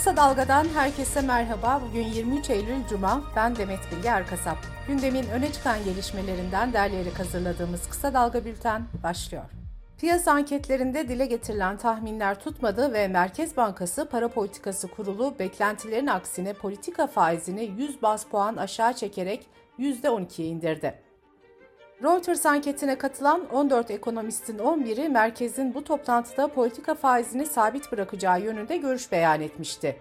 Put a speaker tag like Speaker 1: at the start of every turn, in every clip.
Speaker 1: Kısa Dalga'dan herkese merhaba. Bugün 23 Eylül Cuma. Ben Demet Bilge Erkasap. Gündemin öne çıkan gelişmelerinden derleyerek hazırladığımız Kısa Dalga Bülten başlıyor. Piyasa anketlerinde dile getirilen tahminler tutmadı ve Merkez Bankası Para Politikası Kurulu beklentilerin aksine politika faizini 100 bas puan aşağı çekerek %12'ye indirdi. Reuters anketine katılan 14 ekonomistin 11'i merkezin bu toplantıda politika faizini sabit bırakacağı yönünde görüş beyan etmişti.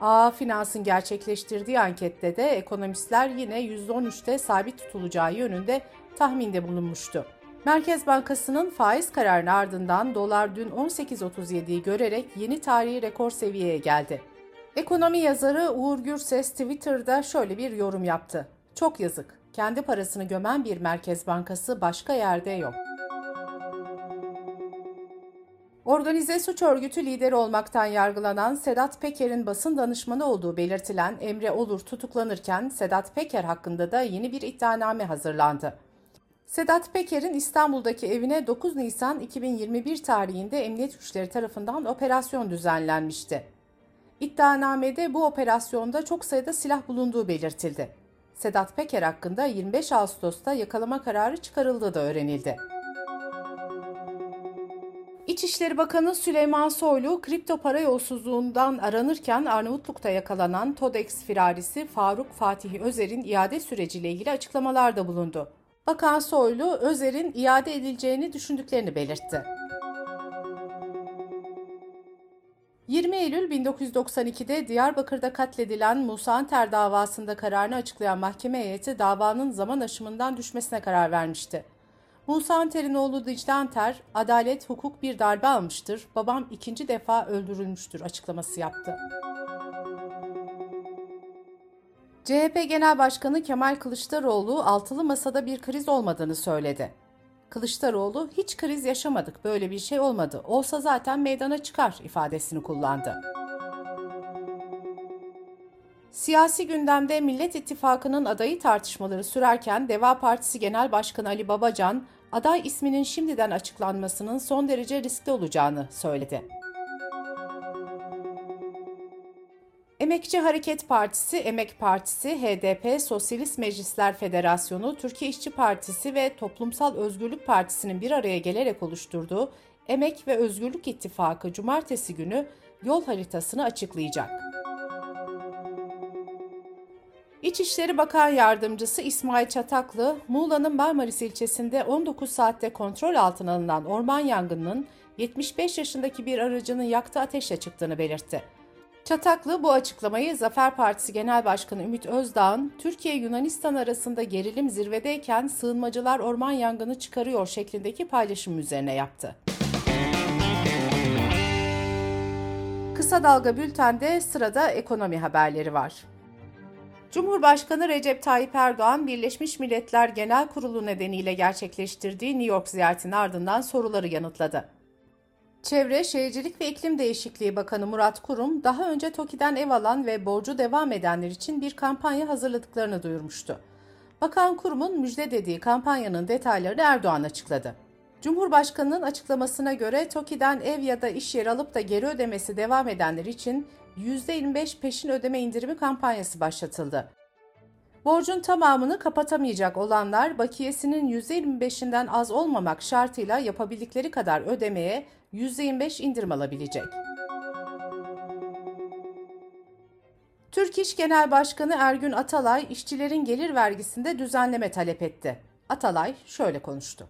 Speaker 1: A Finans'ın gerçekleştirdiği ankette de ekonomistler yine %13'te sabit tutulacağı yönünde tahminde bulunmuştu. Merkez Bankası'nın faiz kararının ardından dolar dün 18.37'yi görerek yeni tarihi rekor seviyeye geldi. Ekonomi yazarı Uğur Gürses Twitter'da şöyle bir yorum yaptı. Çok yazık. Kendi parasını gömen bir merkez bankası başka yerde yok. Organize suç örgütü lideri olmaktan yargılanan Sedat Peker'in basın danışmanı olduğu belirtilen Emre Olur tutuklanırken Sedat Peker hakkında da yeni bir iddianame hazırlandı. Sedat Peker'in İstanbul'daki evine 9 Nisan 2021 tarihinde emniyet güçleri tarafından operasyon düzenlenmişti. İddianamede bu operasyonda çok sayıda silah bulunduğu belirtildi. Sedat Peker hakkında 25 Ağustos'ta yakalama kararı çıkarıldığı da öğrenildi. İçişleri Bakanı Süleyman Soylu, kripto para yolsuzluğundan aranırken Arnavutluk'ta yakalanan TODEX firarisi Faruk Fatih Özer'in iade süreciyle ilgili açıklamalarda bulundu. Bakan Soylu, Özer'in iade edileceğini düşündüklerini belirtti. Eylül 1992'de Diyarbakır'da katledilen Musa Anter davasında kararını açıklayan mahkeme heyeti davanın zaman aşımından düşmesine karar vermişti. Musa Anter'in oğlu Dicle Anter, adalet, hukuk bir darbe almıştır, babam ikinci defa öldürülmüştür açıklaması yaptı. CHP Genel Başkanı Kemal Kılıçdaroğlu altılı masada bir kriz olmadığını söyledi. Kılıçdaroğlu hiç kriz yaşamadık böyle bir şey olmadı olsa zaten meydana çıkar ifadesini kullandı. Siyasi gündemde Millet İttifakı'nın adayı tartışmaları sürerken Deva Partisi Genel Başkanı Ali Babacan, aday isminin şimdiden açıklanmasının son derece riskli olacağını söyledi. Emekçi Hareket Partisi, Emek Partisi, HDP, Sosyalist Meclisler Federasyonu, Türkiye İşçi Partisi ve Toplumsal Özgürlük Partisi'nin bir araya gelerek oluşturduğu Emek ve Özgürlük İttifakı cumartesi günü yol haritasını açıklayacak. İçişleri Bakan Yardımcısı İsmail Çataklı, Muğla'nın Marmaris ilçesinde 19 saatte kontrol altına alınan orman yangınının 75 yaşındaki bir aracının yaktığı ateşle çıktığını belirtti. Çataklı bu açıklamayı Zafer Partisi Genel Başkanı Ümit Özdağ'ın Türkiye-Yunanistan arasında gerilim zirvedeyken sığınmacılar orman yangını çıkarıyor şeklindeki paylaşım üzerine yaptı. Kısa Dalga Bülten'de sırada ekonomi haberleri var. Cumhurbaşkanı Recep Tayyip Erdoğan, Birleşmiş Milletler Genel Kurulu nedeniyle gerçekleştirdiği New York ziyaretinin ardından soruları yanıtladı. Çevre, Şehircilik ve İklim Değişikliği Bakanı Murat Kurum, daha önce TOKİ'den ev alan ve borcu devam edenler için bir kampanya hazırladıklarını duyurmuştu. Bakan Kurum'un müjde dediği kampanyanın detaylarını Erdoğan açıkladı. Cumhurbaşkanının açıklamasına göre TOKİ'den ev ya da iş yeri alıp da geri ödemesi devam edenler için %25 peşin ödeme indirimi kampanyası başlatıldı. Borcun tamamını kapatamayacak olanlar bakiyesinin %25'inden az olmamak şartıyla yapabildikleri kadar ödemeye %25 indirim alabilecek. Türk İş Genel Başkanı Ergün Atalay, işçilerin gelir vergisinde düzenleme talep etti. Atalay şöyle konuştu.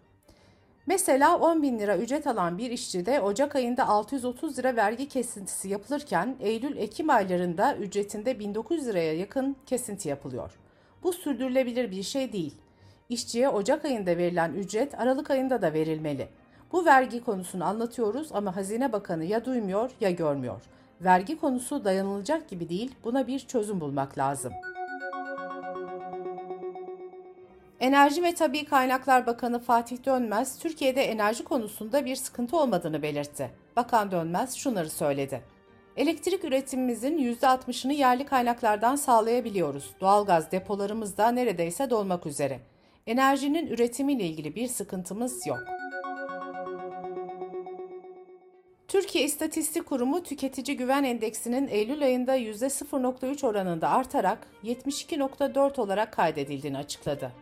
Speaker 1: Mesela 10 bin lira ücret alan bir işçide Ocak ayında 630 lira vergi kesintisi yapılırken Eylül-Ekim aylarında ücretinde 1900 liraya yakın kesinti yapılıyor. Bu sürdürülebilir bir şey değil. İşçiye Ocak ayında verilen ücret Aralık ayında da verilmeli. Bu vergi konusunu anlatıyoruz ama Hazine Bakanı ya duymuyor ya görmüyor. Vergi konusu dayanılacak gibi değil, buna bir çözüm bulmak lazım. Enerji ve Tabi Kaynaklar Bakanı Fatih Dönmez, Türkiye'de enerji konusunda bir sıkıntı olmadığını belirtti. Bakan Dönmez şunları söyledi. Elektrik üretimimizin %60'ını yerli kaynaklardan sağlayabiliyoruz. Doğalgaz depolarımız da neredeyse dolmak üzere. Enerjinin üretimiyle ilgili bir sıkıntımız yok. Türkiye İstatistik Kurumu Tüketici Güven Endeksinin Eylül ayında %0.3 oranında artarak 72.4 olarak kaydedildiğini açıkladı.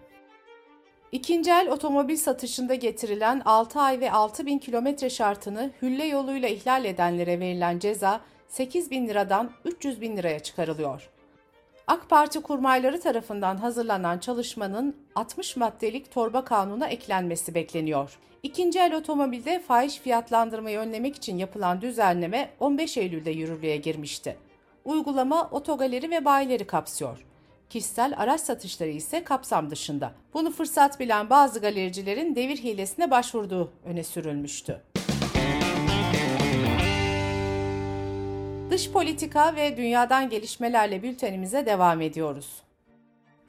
Speaker 1: İkinci el otomobil satışında getirilen 6 ay ve 6 bin kilometre şartını hülle yoluyla ihlal edenlere verilen ceza 8 bin liradan 300 bin liraya çıkarılıyor. AK Parti kurmayları tarafından hazırlanan çalışmanın 60 maddelik torba kanuna eklenmesi bekleniyor. İkinci el otomobilde fahiş fiyatlandırmayı önlemek için yapılan düzenleme 15 Eylül'de yürürlüğe girmişti. Uygulama otogaleri ve bayileri kapsıyor. Kişisel araç satışları ise kapsam dışında. Bunu fırsat bilen bazı galericilerin devir hilesine başvurduğu öne sürülmüştü. Dış politika ve dünyadan gelişmelerle bültenimize devam ediyoruz.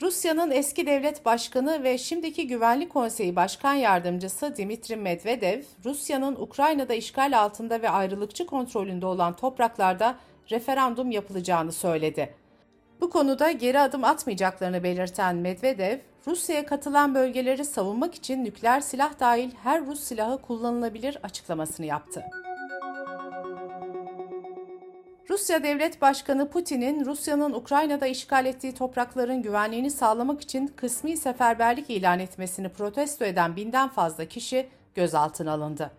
Speaker 1: Rusya'nın eski devlet başkanı ve şimdiki Güvenlik Konseyi Başkan Yardımcısı Dimitri Medvedev, Rusya'nın Ukrayna'da işgal altında ve ayrılıkçı kontrolünde olan topraklarda referandum yapılacağını söyledi. Bu konuda geri adım atmayacaklarını belirten Medvedev, Rusya'ya katılan bölgeleri savunmak için nükleer silah dahil her Rus silahı kullanılabilir açıklamasını yaptı. Rusya Devlet Başkanı Putin'in Rusya'nın Ukrayna'da işgal ettiği toprakların güvenliğini sağlamak için kısmi seferberlik ilan etmesini protesto eden binden fazla kişi gözaltına alındı.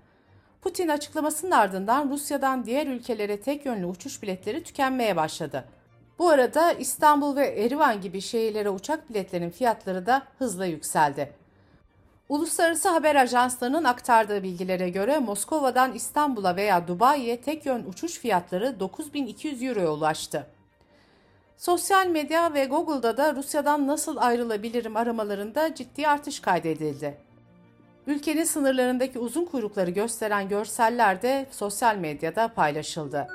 Speaker 1: Putin açıklamasının ardından Rusya'dan diğer ülkelere tek yönlü uçuş biletleri tükenmeye başladı. Bu arada İstanbul ve Erivan gibi şehirlere uçak biletlerinin fiyatları da hızla yükseldi. Uluslararası haber ajanslarının aktardığı bilgilere göre Moskova'dan İstanbul'a veya Dubai'ye tek yön uçuş fiyatları 9200 euroya ulaştı. Sosyal medya ve Google'da da Rusya'dan nasıl ayrılabilirim aramalarında ciddi artış kaydedildi. Ülkenin sınırlarındaki uzun kuyrukları gösteren görseller de sosyal medyada paylaşıldı.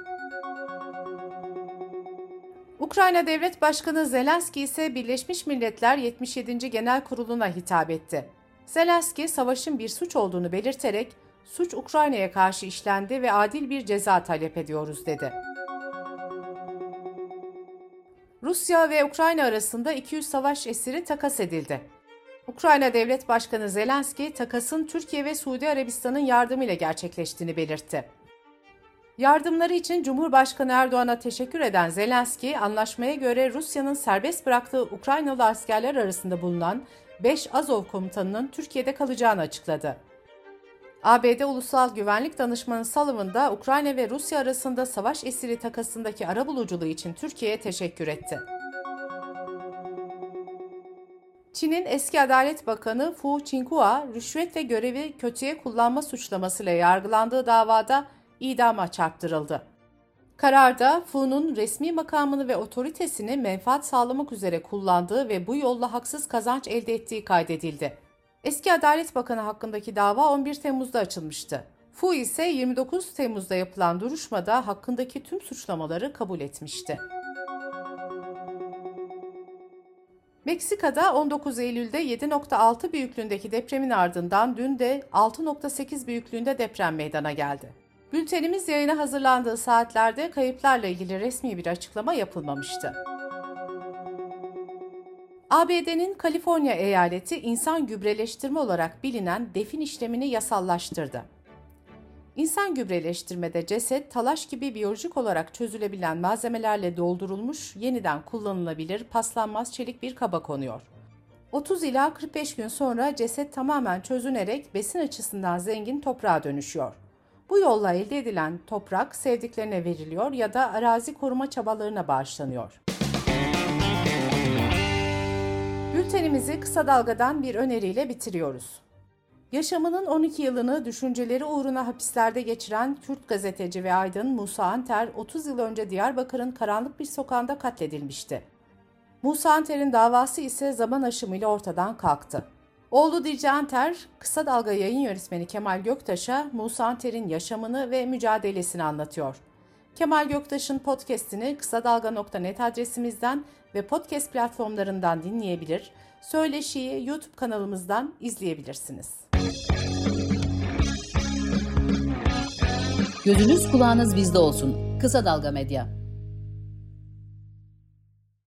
Speaker 1: Ukrayna Devlet Başkanı Zelenski ise Birleşmiş Milletler 77. Genel Kurulu'na hitap etti. Zelenski savaşın bir suç olduğunu belirterek suç Ukrayna'ya karşı işlendi ve adil bir ceza talep ediyoruz dedi. Rusya ve Ukrayna arasında 200 savaş esiri takas edildi. Ukrayna Devlet Başkanı Zelenski takasın Türkiye ve Suudi Arabistan'ın yardımıyla gerçekleştiğini belirtti. Yardımları için Cumhurbaşkanı Erdoğan'a teşekkür eden Zelenski, anlaşmaya göre Rusya'nın serbest bıraktığı Ukraynalı askerler arasında bulunan 5 Azov komutanının Türkiye'de kalacağını açıkladı. ABD Ulusal Güvenlik Danışmanı Sullivan da Ukrayna ve Rusya arasında savaş esiri takasındaki arabuluculuğu için Türkiye'ye teşekkür etti. Çin'in eski Adalet Bakanı Fu Qinghua, rüşvet ve görevi kötüye kullanma suçlamasıyla yargılandığı davada idama çarptırıldı. Kararda Fu'nun resmi makamını ve otoritesini menfaat sağlamak üzere kullandığı ve bu yolla haksız kazanç elde ettiği kaydedildi. Eski Adalet Bakanı hakkındaki dava 11 Temmuz'da açılmıştı. Fu ise 29 Temmuz'da yapılan duruşmada hakkındaki tüm suçlamaları kabul etmişti. Meksika'da 19 Eylül'de 7.6 büyüklüğündeki depremin ardından dün de 6.8 büyüklüğünde deprem meydana geldi. Bültenimiz yayına hazırlandığı saatlerde kayıplarla ilgili resmi bir açıklama yapılmamıştı. ABD'nin Kaliforniya eyaleti insan gübreleştirme olarak bilinen defin işlemini yasallaştırdı. İnsan gübreleştirmede ceset, talaş gibi biyolojik olarak çözülebilen malzemelerle doldurulmuş, yeniden kullanılabilir, paslanmaz çelik bir kaba konuyor. 30 ila 45 gün sonra ceset tamamen çözünerek besin açısından zengin toprağa dönüşüyor. Bu yolla elde edilen toprak sevdiklerine veriliyor ya da arazi koruma çabalarına bağışlanıyor. Bültenimizi kısa dalgadan bir öneriyle bitiriyoruz. Yaşamının 12 yılını düşünceleri uğruna hapislerde geçiren Kürt gazeteci ve aydın Musa Anter 30 yıl önce Diyarbakır'ın karanlık bir sokağında katledilmişti. Musa Anter'in davası ise zaman aşımıyla ortadan kalktı. Oğlu Dicle Anter, Kısa Dalga yayın yönetmeni Kemal Göktaş'a Musa Anter'in yaşamını ve mücadelesini anlatıyor. Kemal Göktaş'ın podcast'ini kısa dalga.net adresimizden ve podcast platformlarından dinleyebilir, söyleşiyi YouTube kanalımızdan izleyebilirsiniz.
Speaker 2: Gözünüz kulağınız bizde olsun. Kısa Dalga Medya.